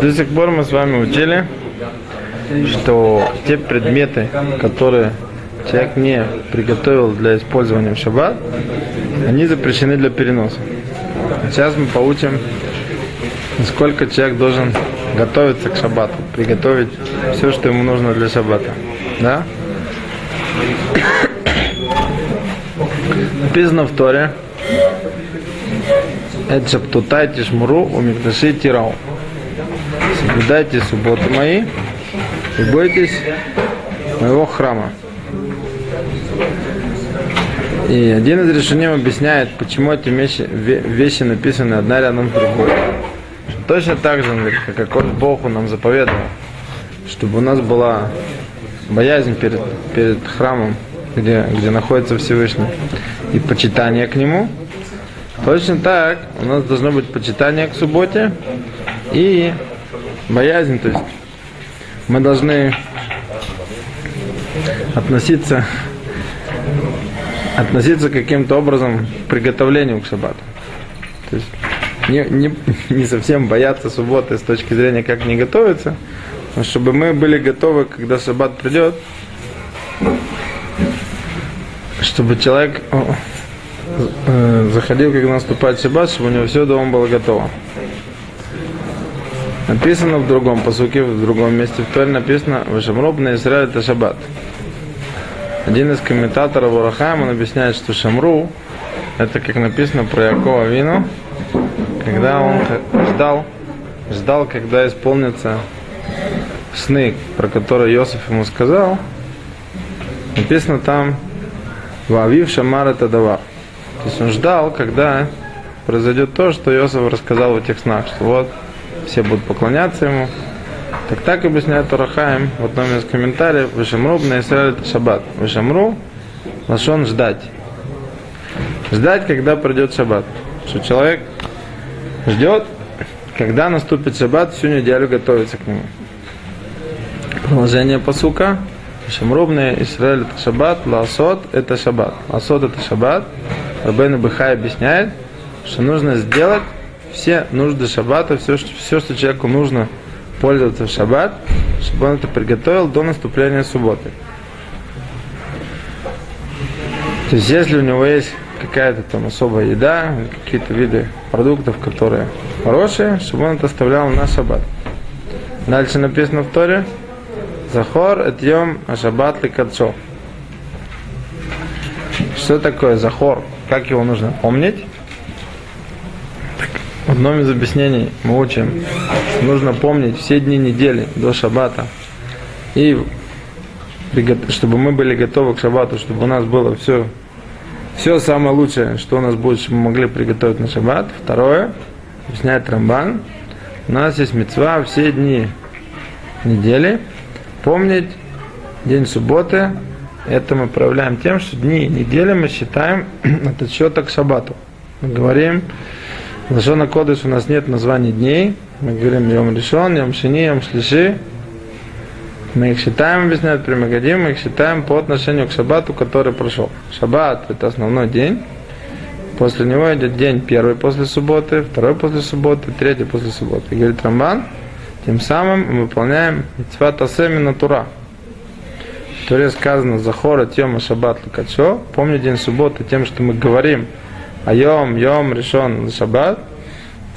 До сих пор мы с вами учили, что те предметы, которые человек не приготовил для использования в шаббат, они запрещены для переноса. Сейчас мы поучим, насколько человек должен готовиться к шаббату, приготовить все, что ему нужно для шаббата. Да? Написано в Торе, это шаптутай тишмуру у микташи тирау. Соблюдайте субботы мои и бойтесь моего храма. И один из решений объясняет, почему эти вещи, вещи написаны одна рядом с другой. Точно так же, как какой Бог нам заповедовал, чтобы у нас была боязнь перед, перед храмом, где, где находится Всевышний, и почитание к Нему. Точно так у нас должно быть почитание к субботе и боязнь, то есть мы должны относиться относиться каким-то образом к приготовлению к шаббату. То есть не, не, не совсем бояться субботы с точки зрения, как не готовиться, но чтобы мы были готовы, когда шаббат придет, чтобы человек заходил, когда наступает шаббат, чтобы у него все дома было готово. Написано в другом посуке, в другом месте в Торе написано «Вашамроб на Израиль это шаббат». Один из комментаторов Урахаем, он объясняет, что Шамру, это как написано про Якова Вину, когда он ждал, ждал, когда исполнится сны, про которые Иосиф ему сказал, написано там «Вавив Шамар это давар». То есть он ждал, когда произойдет то, что Иосиф рассказал в этих снах, что вот все будут поклоняться ему. Так так объясняет Тарахаем в одном из комментариев, Вишамру на Исраиль шаббат. Вишамру, лашон ждать. Ждать, когда придет шаббат. Что человек ждет, когда наступит шаббат, всю неделю готовится к нему. Продолжение посука. Шамрубный Израиль это шаббат, ласот это шаббат. Ласот это шаббат. Рабейна Бахай объясняет, что нужно сделать все нужды шаббата, все, все, что человеку нужно пользоваться в шаббат, чтобы он это приготовил до наступления субботы. То есть, если у него есть какая-то там особая еда, какие-то виды продуктов, которые хорошие, чтобы он это оставлял на шаббат. Дальше написано в Торе, Захор этьем ашабат ликацо. Что такое захор? Как его нужно помнить? В одном из объяснений мы учим, что нужно помнить все дни недели до шаббата. И чтобы мы были готовы к шаббату, чтобы у нас было все, все самое лучшее, что у нас будет, чтобы мы могли приготовить на шаббат. Второе, объясняет Рамбан, у нас есть мецва все дни недели, помнить день субботы, это мы проявляем тем, что дни недели мы считаем от счета к шаббату. Мы говорим, Лашона Кодыш у нас нет названий дней. Мы говорим Йом Решон, Йом Шини, Йом Шлиши. Мы их считаем, объясняют Примагадим, мы их считаем по отношению к шаббату, который прошел. Шаббат – это основной день. После него идет день первый после субботы, второй после субботы, третий после субботы. И говорит Рамбан, тем самым мы выполняем митцват асеми натура. В Туре сказано «Захора тема шаббат лакачо». Помни день субботы тем, что мы говорим – Айом, Йом, Решон, Шаббат.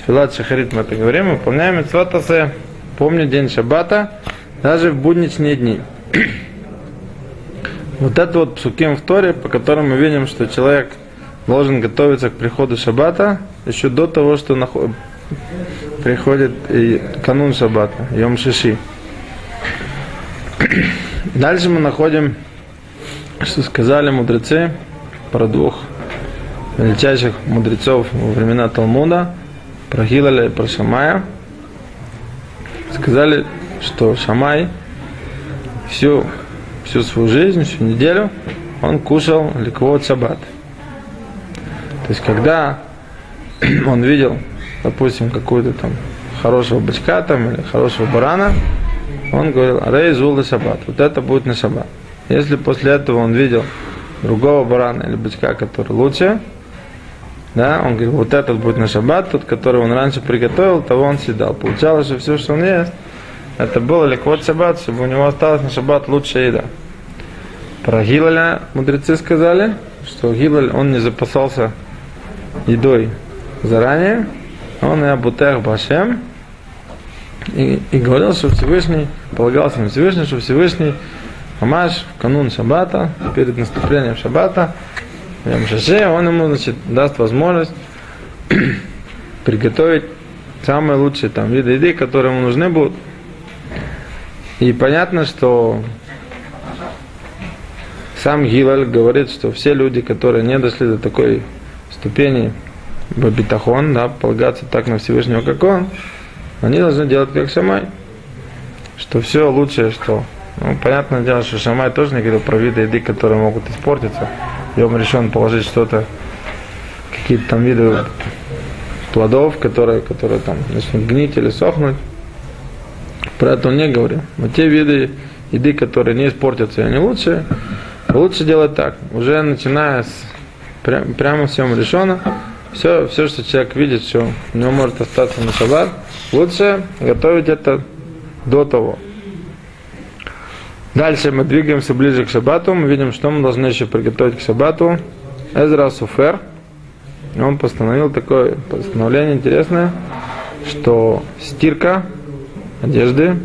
Филат Шахарит мы это говорим, выполняем Митцватасе. Помню день Шаббата, даже в будничные дни. вот это вот псуким в Торе, по которым мы видим, что человек должен готовиться к приходу Шаббата еще до того, что наход... приходит и канун Шаббата, Йом Шиши. Дальше мы находим, что сказали мудрецы про двух величайших мудрецов во времена Талмуда, про Хилаля и про Шамая, сказали, что Шамай всю, всю свою жизнь, всю неделю он кушал ликвот шаббат. То есть, когда он видел, допустим, какую-то там хорошего бычка там или хорошего барана, он говорил, рей зула шаббат, вот это будет на шаббат. Если после этого он видел другого барана или бычка, который лучше, Да, он говорит, вот этот будет на шаббат, тот, который он раньше приготовил, того он съедал. Получалось, что все, что он ест, это было ликвот шаббат, чтобы у него осталось на шаббат лучшая еда. Про Гилаля мудрецы сказали, что Гилаль, он не запасался едой заранее, он и Абутех Башем, и, и говорил, что Всевышний, полагался на Всевышний, что Всевышний Амаш в канун Шаббата, перед наступлением Шаббата, в Шаше, он ему значит, даст возможность приготовить самые лучшие там виды еды, которые ему нужны будут. И понятно, что сам Гилаль говорит, что все люди, которые не дошли до такой ступени бабитахон, да, полагаться так на Всевышнего, как он, они должны делать как Шамай. Что все лучшее, что ну, понятное дело, что Шамай тоже не говорил про виды еды, которые могут испортиться. И он решен положить что-то, какие-то там виды плодов, которые, которые там начнут гнить или сохнуть. Про это он не говорил. Но те виды еды, которые не испортятся они лучшие, лучше делать так. Уже начиная с прям, прямо всем решено, все, все, что человек видит, что у него может остаться на шаббат, лучше готовить это до того. Дальше мы двигаемся ближе к шаббату. Мы видим, что мы должны еще приготовить к шаббату. Эзра Суфер. Он постановил такое постановление интересное, что стирка одежды,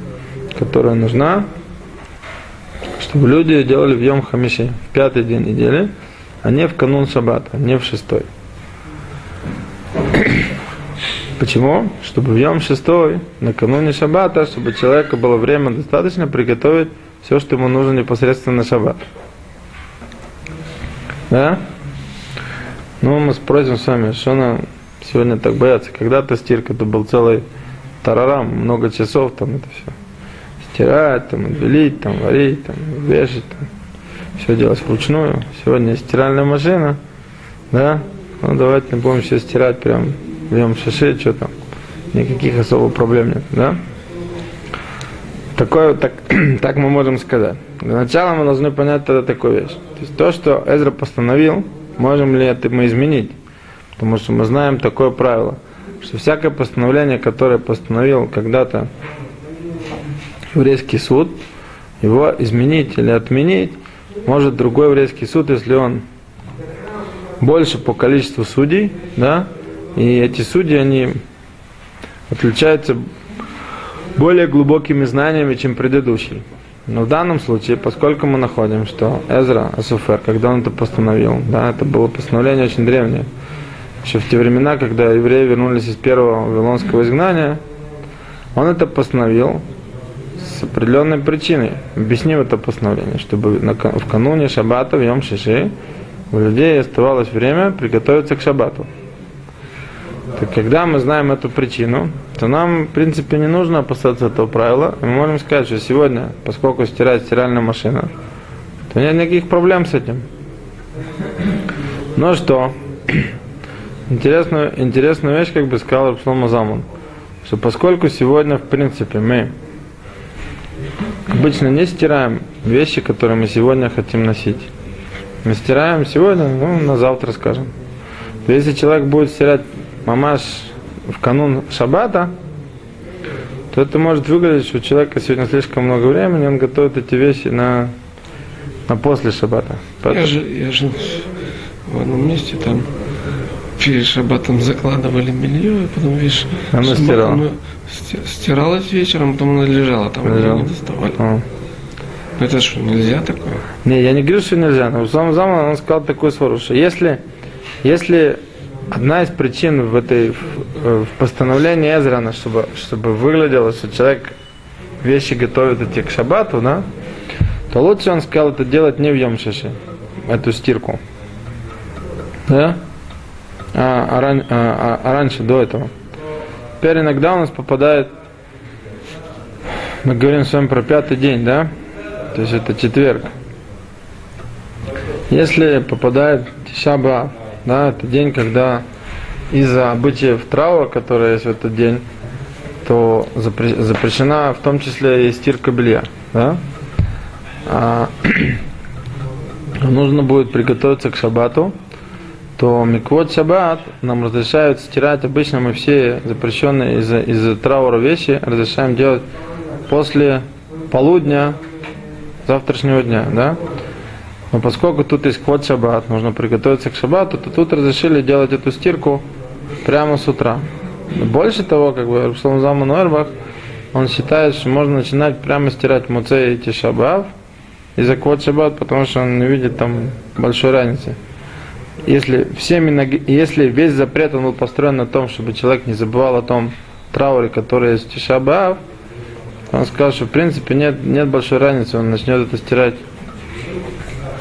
которая нужна, чтобы люди делали в Йом Хамиши, в пятый день недели, а не в канун шаббата, не в шестой. Почему? Чтобы в Йом шестой, накануне шаббата, чтобы у человека было время достаточно приготовить все, что ему нужно непосредственно на шаббат. Да? Ну, мы спросим с вами, что нам сегодня так бояться. Когда-то стирка, это был целый тарарам, много часов там это все. Стирать, там, белить, там, варить, там, вешать, там. Все делать вручную. Сегодня стиральная машина, да? Ну, давайте не будем все стирать прям, берем шаши, что там. Никаких особых проблем нет, да? Такое, так, так мы можем сказать. Для начала мы должны понять тогда такую вещь. То есть то, что Эзра постановил, можем ли это мы изменить? Потому что мы знаем такое правило, что всякое постановление, которое постановил когда-то еврейский суд, его изменить или отменить может другой еврейский суд, если он больше по количеству судей, да, и эти судьи, они отличаются более глубокими знаниями, чем предыдущий. Но в данном случае, поскольку мы находим, что Эзра Асуфер, когда он это постановил, да, это было постановление очень древнее, еще в те времена, когда евреи вернулись из первого вавилонского изгнания, он это постановил с определенной причиной. Объяснил это постановление, чтобы в кануне шаббата, в Йом Шиши, у людей оставалось время приготовиться к шаббату. Так когда мы знаем эту причину, то нам, в принципе, не нужно опасаться этого правила. Мы можем сказать, что сегодня, поскольку стирает стиральная машина, то нет никаких проблем с этим. Ну что, интересную, интересную вещь, как бы сказал Рапшлома Заман, что поскольку сегодня, в принципе, мы обычно не стираем вещи, которые мы сегодня хотим носить. Мы стираем сегодня, ну, на завтра, скажем. То если человек будет стирать мамаш в канун шаббата, то это может выглядеть, что у человека сегодня слишком много времени, он готовит эти вещи на, на после шаббата. Я же, я же в одном месте там перед шаббатом закладывали белье, и потом, видишь, Оно шаббат, стирало. оно сти- стиралось вечером, потом оно лежало, там его Лежало. не доставали. А. Ну, Это что, нельзя такое? Не, я не говорю, что нельзя, но сам Заман он сказал такую свару, что если, если одна из причин в этой в, постановлении Эзрана, чтобы, чтобы выглядело, что человек вещи готовит эти к шаббату, да, то лучше он сказал это делать не в Йомшише, эту стирку. Да? А, а, ран- а- а- а раньше, до этого. Теперь иногда у нас попадает, мы говорим с вами про пятый день, да? То есть это четверг. Если попадает Тишаба, да, это день, когда из-за обычаев траура, которая есть в этот день, то запре- запрещена в том числе и стирка белья. Да? А, нужно будет приготовиться к шаббату, то миквот шаббат нам разрешают стирать, обычно мы все запрещенные из-за из траура вещи разрешаем делать после полудня завтрашнего дня, да? Но поскольку тут есть квот шаббат, нужно приготовиться к шаббату, то тут разрешили делать эту стирку прямо с утра. Больше того, как бы Рабшлам Заман Уэрбах, он считает, что можно начинать прямо стирать муцей и тишабав из-за квот шаббат, потому что он не видит там большой разницы. Если, все миноги, если весь запрет он был построен на том, чтобы человек не забывал о том трауре, который есть в Тишабаав, он сказал, что в принципе нет, нет большой разницы, он начнет это стирать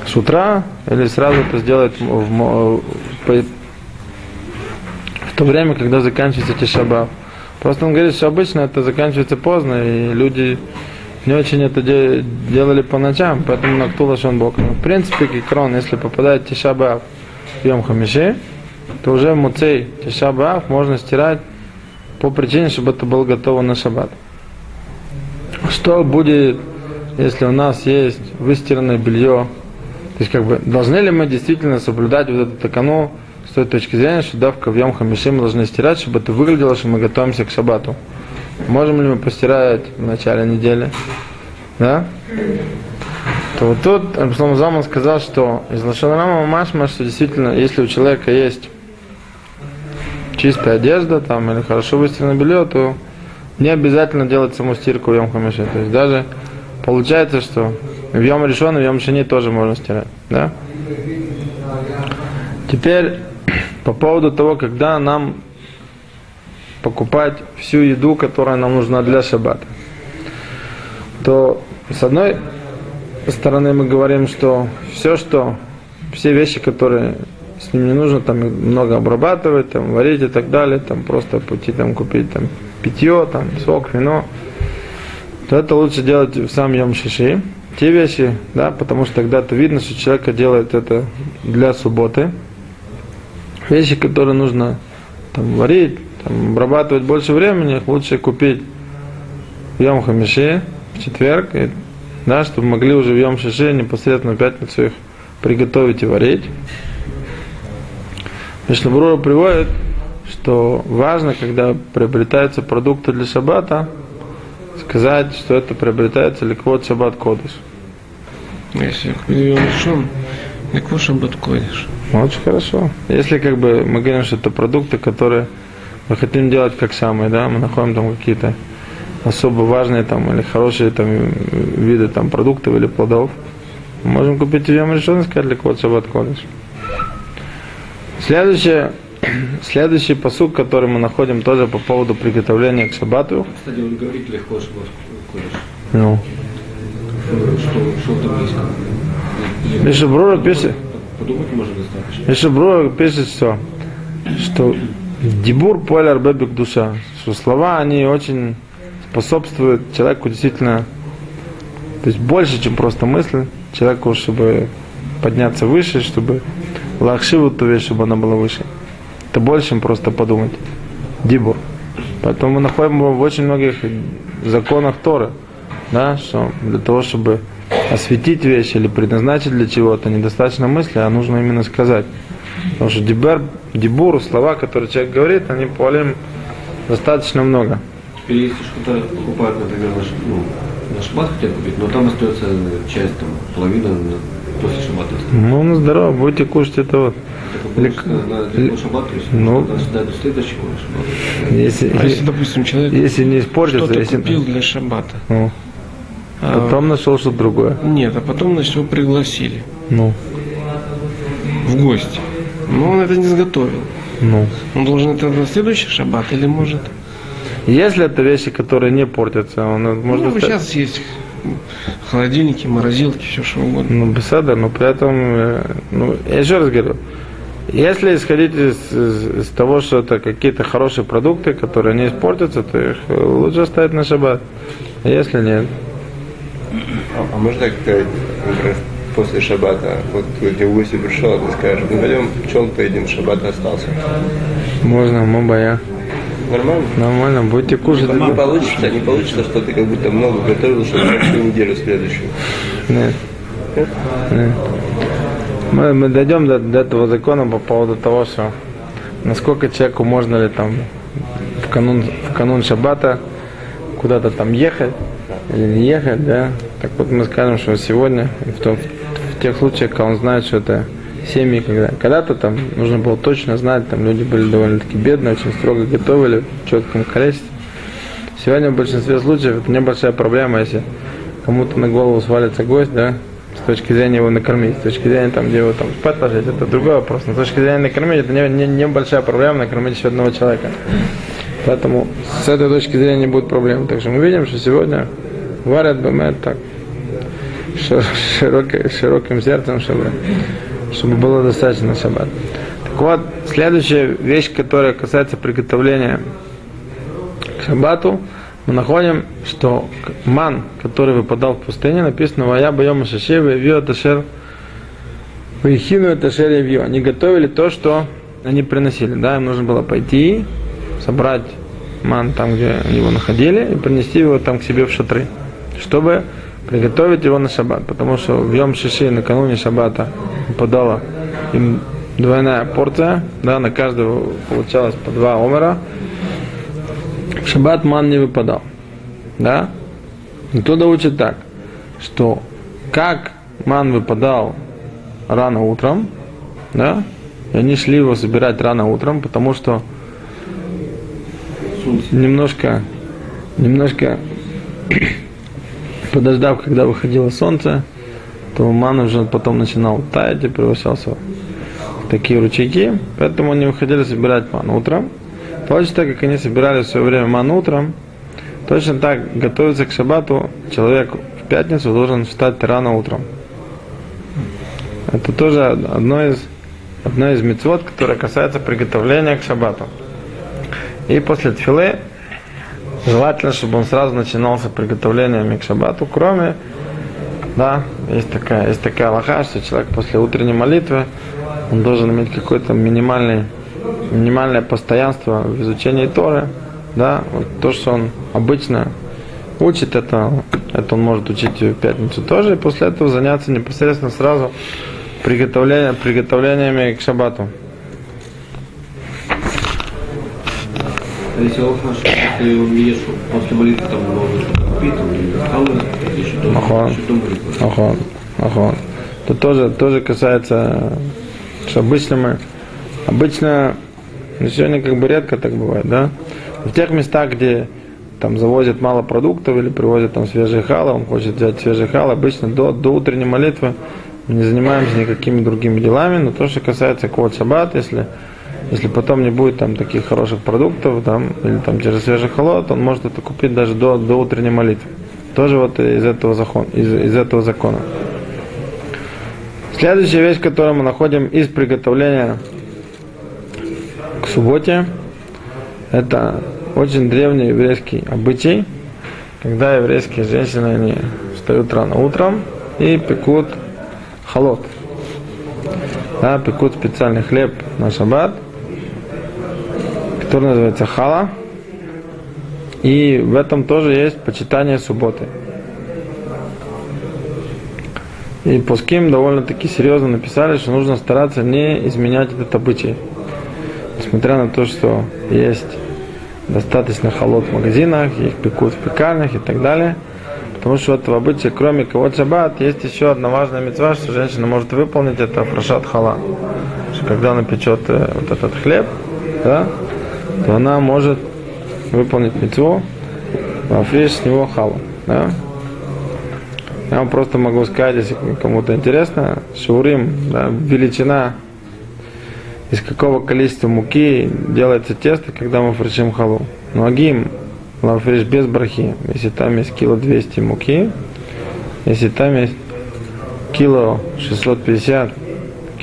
с утра или сразу это сделает в, в, в, в то время, когда заканчивается Тишабаав. Просто он говорит, что обычно это заканчивается поздно, и люди не очень это де, делали по ночам, поэтому Нактула Шонбок. В принципе, Кикрон, если попадает Тишабаав, Йом Хамиши, то уже муцей Тишабаав можно стирать по причине, чтобы это было готово на шаббат. Что будет, если у нас есть выстиранное белье? То есть, как бы, должны ли мы действительно соблюдать вот эту такану с той точки зрения, что давка в Йом Хамиши мы должны стирать, чтобы это выглядело, что мы готовимся к шаббату? Можем ли мы постирать в начале недели? Да? то вот тут Абслам Заман сказал, что из Лашонарама Машма, что действительно, если у человека есть чистая одежда там, или хорошо выстиранное белье, то не обязательно делать саму стирку в Йом Хамиши. То есть даже получается, что в Йом Решон в Йом Шини тоже можно стирать. Да? Теперь по поводу того, когда нам покупать всю еду, которая нам нужна для шаббата, то с одной стороны мы говорим, что все, что, все вещи, которые с ним не нужно там много обрабатывать, там, варить и так далее, там просто пойти там купить там питье, там, сок, вино, то это лучше делать в сам Йом Шиши. Те вещи, да, потому что тогда-то видно, что человек делает это для субботы. Вещи, которые нужно там, варить, там, обрабатывать больше времени, их лучше купить в Йом Хамиши, в четверг, и да, чтобы могли уже в Йом Шиши непосредственно в пятницу их приготовить и варить. Мишнабрура приводит, что важно, когда приобретаются продукты для шаббата, сказать, что это приобретается ликвот шаббат кодыш. Если Йом Ришон, ликвот шаббат кодыш. Очень хорошо. Если как бы мы говорим, что это продукты, которые мы хотим делать как самые, да, мы находим там какие-то особо важные там или хорошие там виды там продуктов или плодов, можем купить в Йом Решон и сказать ликвот шаббат кодыш. Следующее, следующий посук, который мы находим тоже по поводу приготовления к шаббату. Кстати, он говорит легко шаббат кодыш. Ну. Что, что там близко. Мишебрура пишет, Подумать можно достаточно. Мишебрура пишет, что, что Дибур Пуэль Арбебек душа, что слова, они очень способствуют человеку действительно, то есть больше, чем просто мысль, человеку, чтобы подняться выше, чтобы лахшиву ту вещь, чтобы она была выше. Это больше, чем просто подумать. Дибур. Поэтому мы находим его в очень многих законах Торы, да, что для того, чтобы осветить вещь или предназначить для чего-то, недостаточно мысли, а нужно именно сказать. Потому что дибер, дибур, слова, которые человек говорит, они полем достаточно много. Теперь если что-то покупают, например, на, ну, на шаббат хотят купить, но там остается часть, там, половина на- после шаббата. Ну, на здорово, будете кушать это вот. То ну. Если, А если, допустим, человек если не испортится, что-то если... купил для шаббата, Ну, а, потом нашел что-то другое. нет, а потом, значит, его пригласили Ну, в гости. Но он это не сготовил. ну. Он должен это на следующий шаббат или может? Если это вещи, которые не портятся, он может ну, оставить- сейчас есть холодильники, морозилки, все что угодно. Ну, беседа, но при этом, э, ну, я еще раз говорю, если исходить из, из- из того, что это какие-то хорошие продукты, которые не испортятся, то их э, лучше оставить на шаббат. А если нет, А, а можно например, после шаббата, вот где в гости пришел, ты скажешь, ну пойдем, чем поедим, шаббат остался. можно, мы боя. Нормально? Нормально, будете кушать. Не получится, не получится, что ты как будто много готовил, чтобы всю неделю следующую. Нет. Нет. Мы, мы дойдем до, до этого закона по поводу того, что насколько человеку можно ли там в канун, в канун шаббата куда-то там ехать или не ехать, да. Так вот мы скажем, что сегодня, в, том, в тех случаях, когда он знает, что это семьи, когда когда-то там нужно было точно знать, там люди были довольно-таки бедные, очень строго готовили в четком количестве. Сегодня в большинстве случаев это небольшая проблема, если кому-то на голову свалится гость, да, с точки зрения его накормить, с точки зрения там, где его там спать ложить, это другой вопрос. Но с точки зрения накормить, это не, не, небольшая проблема накормить еще одного человека. Поэтому с этой точки зрения не будет проблем. Так что мы видим, что сегодня варят бэмет так широким, широким сердцем, чтобы, чтобы было достаточно шаббат. Так вот, следующая вещь, которая касается приготовления к шаббату, мы находим, что ман, который выпадал в пустыне, написано «Вая боема шаши, вавио ташер, вихину ташер явио». Они готовили то, что они приносили. Да, им нужно было пойти, собрать ман там, где его находили, и принести его там к себе в шатры, чтобы приготовить его на шаббат. Потому что в Йом Шиши накануне шаббата подала им двойная порция, да, на каждого получалось по два омера. В шаббат ман не выпадал. Да? Туда учит так, что как ман выпадал рано утром, да, и они шли его собирать рано утром, потому что немножко, немножко подождав, когда выходило солнце, то ман уже потом начинал таять и превращался в такие ручейки, поэтому они выходили собирать ман утром. Точно так, как они собирали все время ман утром, точно так готовиться к шабату человек в пятницу должен встать рано утром. Это тоже одно из, одно из мецвод, которое касается приготовления к шабату. И после тфилы желательно, чтобы он сразу начинался приготовлениями к шабату, кроме, да, есть такая, есть такая аллаха, что человек после утренней молитвы, он должен иметь какое-то минимальное, минимальное постоянство в изучении Торы, да, вот то, что он обычно учит, это, это он может учить в пятницу тоже, и после этого заняться непосредственно сразу приготовлением, приготовлениями к шабату. Не Ахон, ахон. Это тоже, тоже касается, что обычно мы, обычно, ну, сегодня как бы редко так бывает, да? В тех местах, где там завозят мало продуктов или привозят там свежие халы, он хочет взять свежий хал, обычно до, до утренней молитвы мы не занимаемся никакими другими делами, но то, что касается код шаббат, если если потом не будет там таких хороших продуктов, там, или там через свежий холод, он может это купить даже до, до утренней молитвы. Тоже вот из этого, закон, из, из этого закона. Следующая вещь, которую мы находим из приготовления к субботе, это очень древний еврейский обычай, когда еврейские женщины они встают рано утром и пекут холод. Да, пекут специальный хлеб на шаббат – который называется хала. И в этом тоже есть почитание субботы. И Пуским довольно-таки серьезно написали, что нужно стараться не изменять этот обычай. Несмотря на то, что есть достаточно холод в магазинах, их пекут в пекарнях и так далее. Потому что этого обычая, кроме кого шаббат, есть еще одна важная мецва, что женщина может выполнить, это фрашат хала. Когда она печет э, вот этот хлеб, да, то она может выполнить митцву, африш с него халу. Да? Я вам просто могу сказать, если кому-то интересно, шаурим, да, величина, из какого количества муки делается тесто, когда мы фришим халу. Ну, агим, лафриш без брахи. Если там есть кило 200 муки, если там есть кило 650,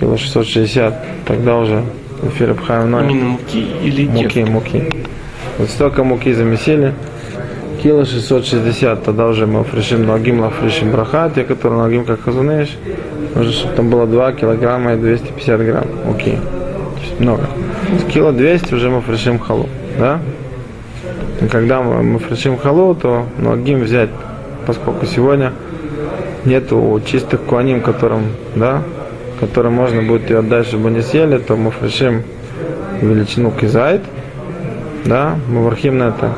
кило 660, тогда уже эфир. Именно муки или Муки, тесто? муки. Вот столько муки замесили. Кило 660, тогда уже мы фришим ногим, лафришим браха, те, которые ногим как хазунеш, нужно, чтобы там было 2 килограмма и 250 грамм муки. То есть много. Кило 200 уже мы фришим халу, да? И когда мы, мы фришим халу, то ногим взять, поскольку сегодня нету чистых куаним, которым, да, которым можно будет ее отдать, чтобы они съели, то мы фрешим величину кизайт, да, мы вархим на это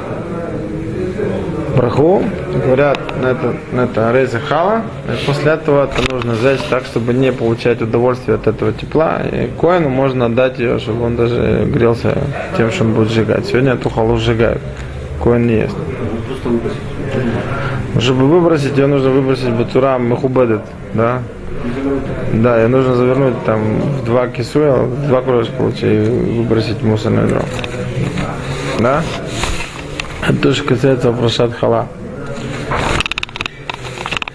браху, говорят на это, на это рейза хала, и после этого это нужно сжечь так, чтобы не получать удовольствие от этого тепла, и коину можно отдать ее, чтобы он даже грелся тем, что он будет сжигать. Сегодня эту халу сжигают, коин не ест. Чтобы выбросить, ее нужно выбросить бацура махубедет, да? Да, ее нужно завернуть там в два кисуя, в два кружка лучше и выбросить в мусорное ведро. Да? Это то, что касается вопроса хала.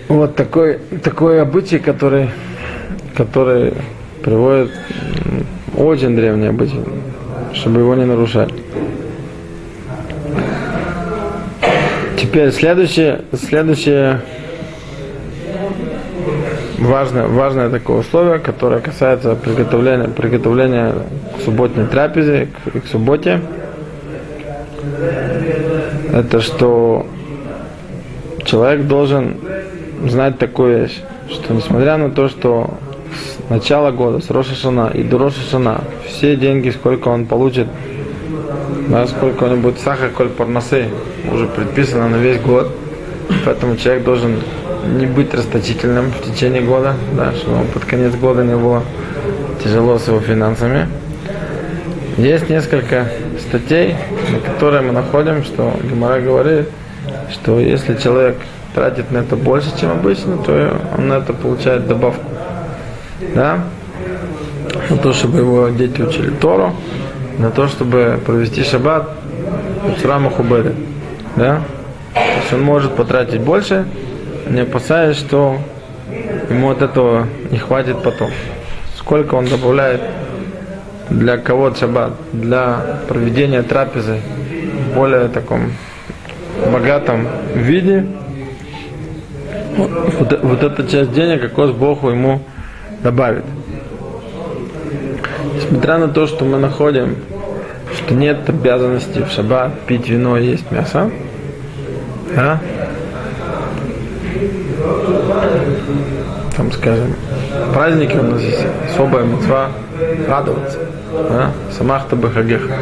Вот такой, такой обычай, который, который приводит очень древний обычай, чтобы его не нарушать. Теперь следующее, следующее важное, важное такое условие, которое касается приготовления, приготовления к субботней трапезе, к, к субботе. Это что человек должен знать такую вещь, что несмотря на то, что с начала года, с Роша Шана и до Роша Шана, все деньги, сколько он получит, да, сколько у будет сахар, коль парносы, уже предписано на весь год. Поэтому человек должен не быть расточительным в течение года, да, чтобы под конец года не было тяжело с его финансами. Есть несколько статей, на которые мы находим, что Гемора говорит, что если человек тратит на это больше, чем обычно, то он на это получает добавку. Да? На то, чтобы его дети учили Тору, на то, чтобы провести шаббат в рамах Убеды. Да? То есть он может потратить больше, не опасаясь, что ему от этого не хватит потом. Сколько он добавляет для кого шаббат, для проведения трапезы в более таком богатом виде, вот, вот эта часть денег, какой Богу ему добавит. Несмотря на то, что мы находим, что нет обязанности в шаббат пить вино и есть мясо, да? там, скажем, праздники у нас есть особая мецва радоваться. Да? Самахта бахагеха.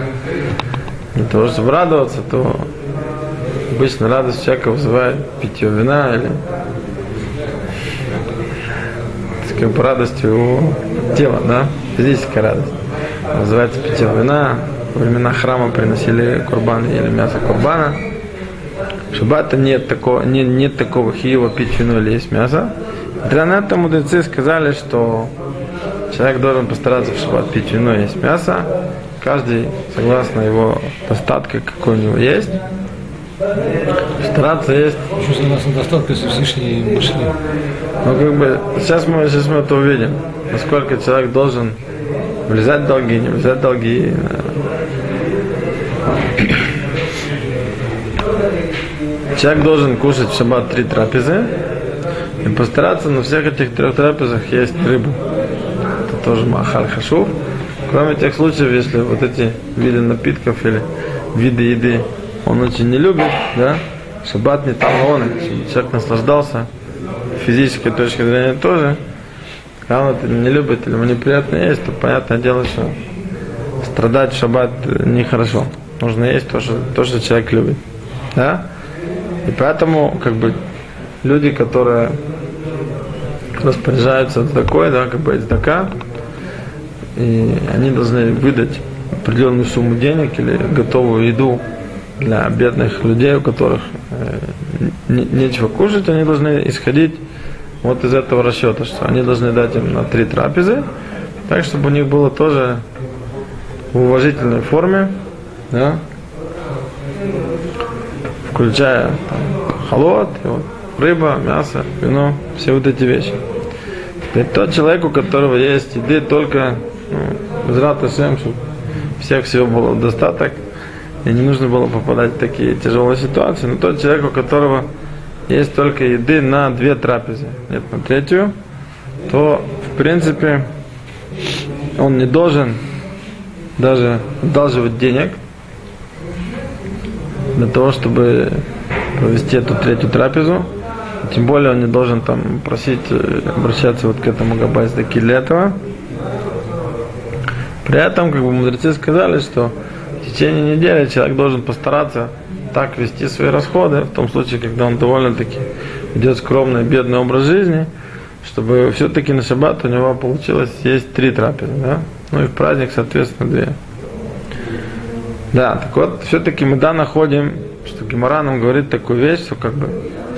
Для того, чтобы радоваться, то обычно радость человека вызывает питье вина или как бы радостью его тела, да, физическая радость. Называется питье вина. Во времена храма приносили курбан или мясо курбана. В шаббата нет такого, нет, нет такого хиева пить вино или есть мясо. Для этого мудрецы сказали, что человек должен постараться в шаббат пить вино и есть мясо. Каждый, согласно его достатка, какой у него есть, стараться есть. Что согласно достатку, если Всевышний мышление? Ну, как бы, сейчас мы, сейчас мы это увидим, насколько человек должен влезать в долги, не влезать в долги. Человек должен кушать в шаббат три трапезы и постараться на всех этих трех трапезах есть рыбу. Тоже махаль хашув. Кроме тех случаев, если вот эти виды напитков или виды еды он очень не любит, да, шаббат не там он, чтобы человек наслаждался, физической точки зрения тоже, когда он это не любит или ему неприятно есть, то понятное дело, что страдать в шаббат нехорошо. Нужно есть то, что, то, что человек любит. Да? И поэтому, как бы, люди, которые распоряжаются такой, да, как бы цдака, и они должны выдать определенную сумму денег или готовую еду для бедных людей, у которых э, не- нечего кушать, они должны исходить вот из этого расчета, что они должны дать им на три трапезы, так, чтобы у них было тоже в уважительной форме, да, включая там, халот, и вот, рыба, мясо, вино, все вот эти вещи. Теперь тот человек, у которого есть еды только ну, без рата всем, чтобы всех всего было достаток, и не нужно было попадать в такие тяжелые ситуации, но тот человек, у которого есть только еды на две трапезы, нет на третью, то в принципе он не должен даже одалживать денег для того, чтобы провести эту третью трапезу. Тем более он не должен там просить, э, обращаться вот к этому Габайздаки для этого. При этом, как бы мудрецы сказали, что в течение недели человек должен постараться так вести свои расходы, в том случае, когда он довольно-таки ведет скромный, бедный образ жизни, чтобы все-таки на шаббат у него получилось есть три трапезы, да? Ну и в праздник, соответственно, две. Да, так вот, все-таки мы да находим, что Гемора нам говорит такую вещь, что как бы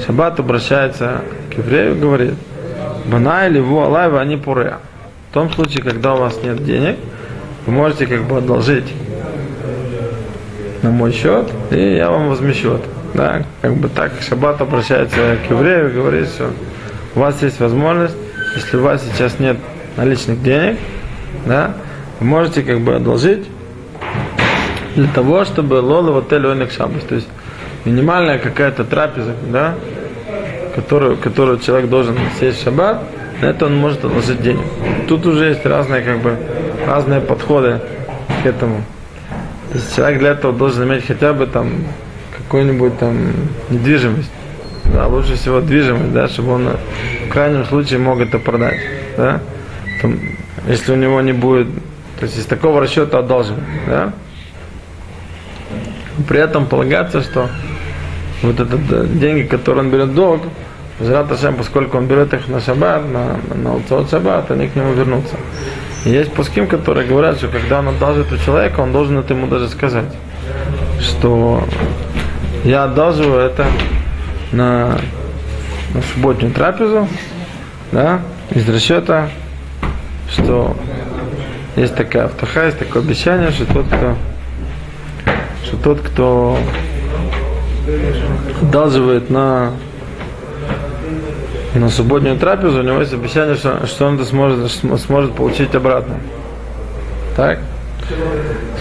шаббат обращается к еврею, говорит, Бана или ву алайва они пурея. В том случае, когда у вас нет денег, вы можете как бы одолжить на мой счет, и я вам возмещу это. Да, как бы так Шаббат обращается к еврею и говорит, что у вас есть возможность, если у вас сейчас нет наличных денег, да, вы можете как бы одолжить для того, чтобы лола в отеле ойник шабас. То есть минимальная какая-то трапеза, да, которую, которую человек должен сесть в шаббат, на это он может одолжить денег. Тут уже есть разные как бы разные подходы к этому. То есть человек для этого должен иметь хотя бы там какую-нибудь там недвижимость. Да, лучше всего движимость, да, чтобы он в крайнем случае мог это продать. Да? Там, если у него не будет, то есть из такого расчета одолжим, да? При этом полагаться, что вот это да, деньги, которые он берет долг, Зрат Ашем, поскольку он берет их на шаббат, на, на Уцот шаббат, они к нему вернутся. Есть пуским, которые говорят, что когда он одалживает у человека, он должен это ему даже сказать, что я одалживаю это на, на субботнюю трапезу, да, из расчета, что есть такая автоха, есть такое обещание, что тот, кто что тот, кто одалживает на на субботнюю трапезу, у него есть обещание, что, что он это сможет, сможет получить обратно. Так?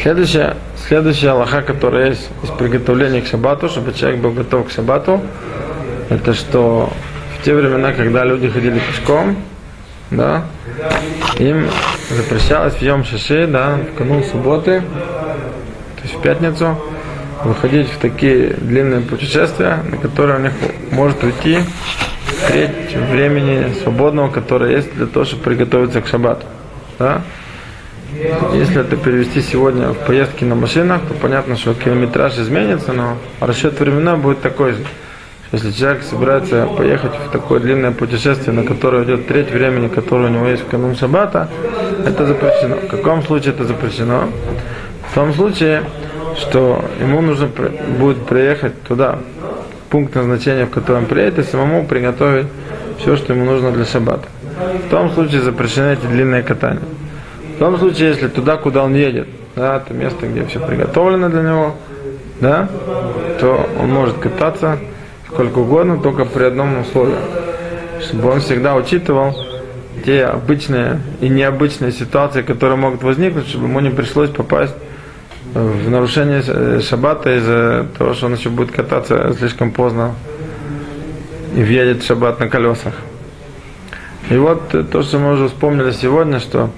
Следующая, следующая Аллаха, которая есть из приготовления к шаббату, чтобы человек был готов к шаббату, это что в те времена, когда люди ходили пешком, да, им запрещалось в Йом Шиши, да, в канун субботы, то есть в пятницу, выходить в такие длинные путешествия, на которые у них может уйти треть времени свободного, которое есть для того, чтобы приготовиться к шаббату. Да? Если это перевести сегодня в поездки на машинах, то понятно, что километраж изменится, но расчет времена будет такой же. Если человек собирается поехать в такое длинное путешествие, на которое идет треть времени, которое у него есть в канун шаббата, это запрещено. В каком случае это запрещено? В том случае, что ему нужно будет приехать туда, пункт назначения, в котором приедет, и самому приготовить все, что ему нужно для шаббата. В том случае запрещены эти длинные катания. В том случае, если туда, куда он едет, да, это место, где все приготовлено для него, да, то он может кататься сколько угодно, только при одном условии, чтобы он всегда учитывал те обычные и необычные ситуации, которые могут возникнуть, чтобы ему не пришлось попасть в нарушение шаббата из-за того, что он еще будет кататься слишком поздно и въедет в шаббат на колесах. И вот то, что мы уже вспомнили сегодня, что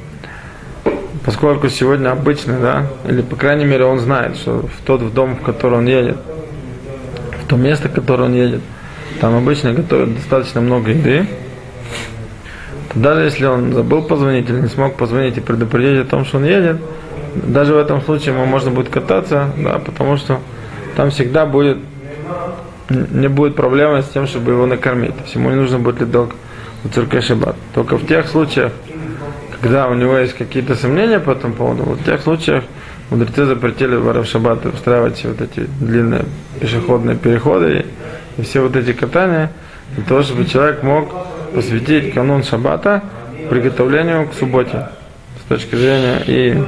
поскольку сегодня обычно, да, или по крайней мере он знает, что в тот в дом, в который он едет, в то место, в которое он едет, там обычно готовят достаточно много еды, то даже если он забыл позвонить или не смог позвонить и предупредить о том, что он едет, даже в этом случае ему можно будет кататься, да, потому что там всегда будет не будет проблемы с тем, чтобы его накормить. То есть ему не нужно будет долг у цирка шаббат. Только в тех случаях, когда у него есть какие-то сомнения по этому поводу, вот в тех случаях мудрецы запретили в шаббат устраивать вот эти длинные пешеходные переходы и, и все вот эти катания, для того, чтобы человек мог посвятить канун шаббата приготовлению к субботе с точки зрения и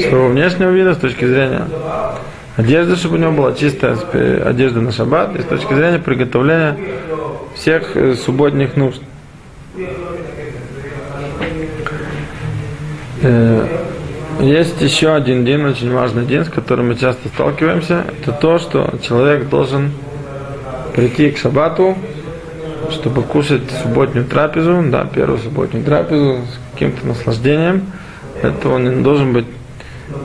своего внешнего вида, с точки зрения одежды, чтобы у него была чистая одежда на шаббат, и с точки зрения приготовления всех э, субботних нужд. Э, есть еще один день, очень важный день, с которым мы часто сталкиваемся. Это то, что человек должен прийти к шаббату, чтобы кушать субботнюю трапезу, да, первую субботнюю трапезу с каким-то наслаждением. Это он должен быть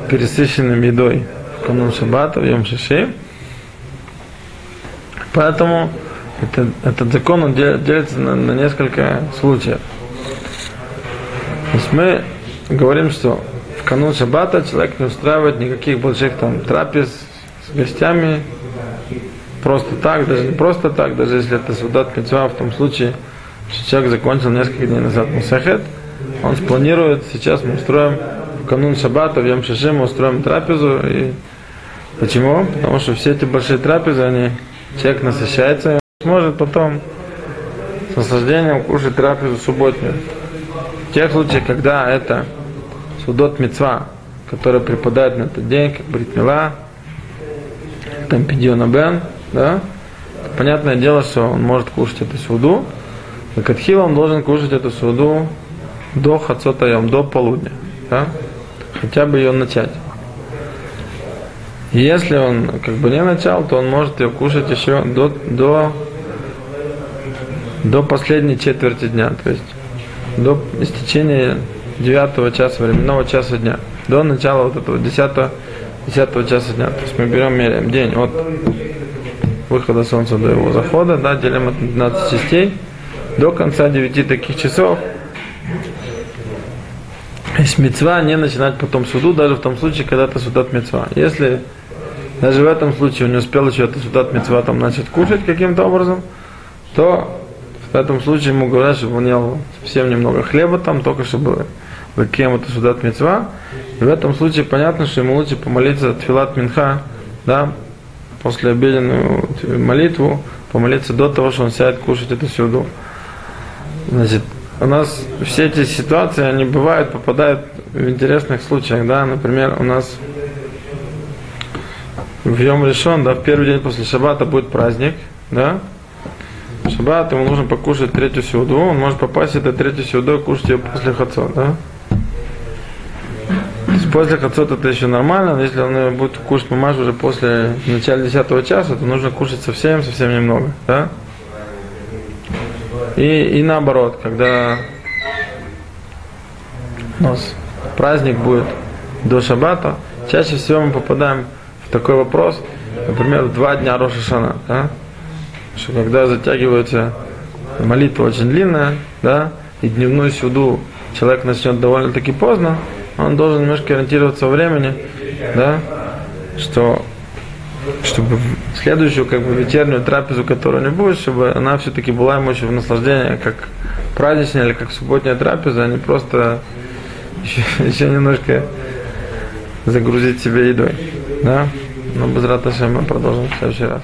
пересыщенным едой в канун шаббата, в Йом Шиши. Поэтому это, этот закон он дел- делится на, на несколько случаев. То есть мы говорим, что в канун шаббата человек не устраивает никаких больших там трапез с гостями, просто так, даже не просто так, даже если это судат митцва, в том случае, что человек закончил несколько дней назад мусахет, он спланирует, сейчас мы устроим канун шаббата, в Йом Шиши мы устроим трапезу. И почему? Потому что все эти большие трапезы, они, человек насыщается, и он сможет потом с наслаждением кушать трапезу субботнюю. В тех случаях, когда это судот мецва, который припадает на этот день, как бритмила, там пидиона бен, да, понятное дело, что он может кушать эту суду, но Катхила он должен кушать эту суду до хацотаем, до полудня, да, хотя бы ее начать. Если он как бы не начал, то он может ее кушать еще до, до, до последней четверти дня, то есть до истечения девятого часа временного часа дня, до начала вот этого десятого, десятого часа дня. То есть мы берем, меряем день от выхода солнца до его захода, да, делим это на 12 частей, до конца 9 таких часов. Есть мецва не начинать потом суду, даже в том случае, когда это судат мецва. Если даже в этом случае он не успел еще это судат мецва там начать кушать каким-то образом, то в этом случае ему говорят, чтобы он ел совсем немного хлеба там, только чтобы кем это судат мецва. И в этом случае понятно, что ему лучше помолиться тфилат минха, да, после обеденную молитву, помолиться до того, что он сядет кушать эту сюду. Значит, у нас все эти ситуации, они бывают, попадают в интересных случаях, да, например, у нас в Йом решен, да, в первый день после шаббата будет праздник, да, шаббат ему нужно покушать третью сюду, он может попасть в эту третью сюду кушать ее после хацот, да. То есть после хацот это еще нормально, но если он будет кушать мамаш уже после начала 10 часа, то нужно кушать совсем, совсем немного, да. И, и наоборот, когда у нас праздник будет до шаббата, чаще всего мы попадаем в такой вопрос, например, два дня Роша Шана, да? что когда затягивается молитва очень длинная, да, и дневную сюду человек начнет довольно-таки поздно, он должен немножко ориентироваться во времени, да, что чтобы в следующую как бы вечернюю трапезу, которая не будет, чтобы она все-таки была ему еще в наслаждение, как праздничная или как субботняя трапеза, а не просто еще, еще немножко загрузить себя едой. Да? Но без раташем мы продолжим в следующий раз.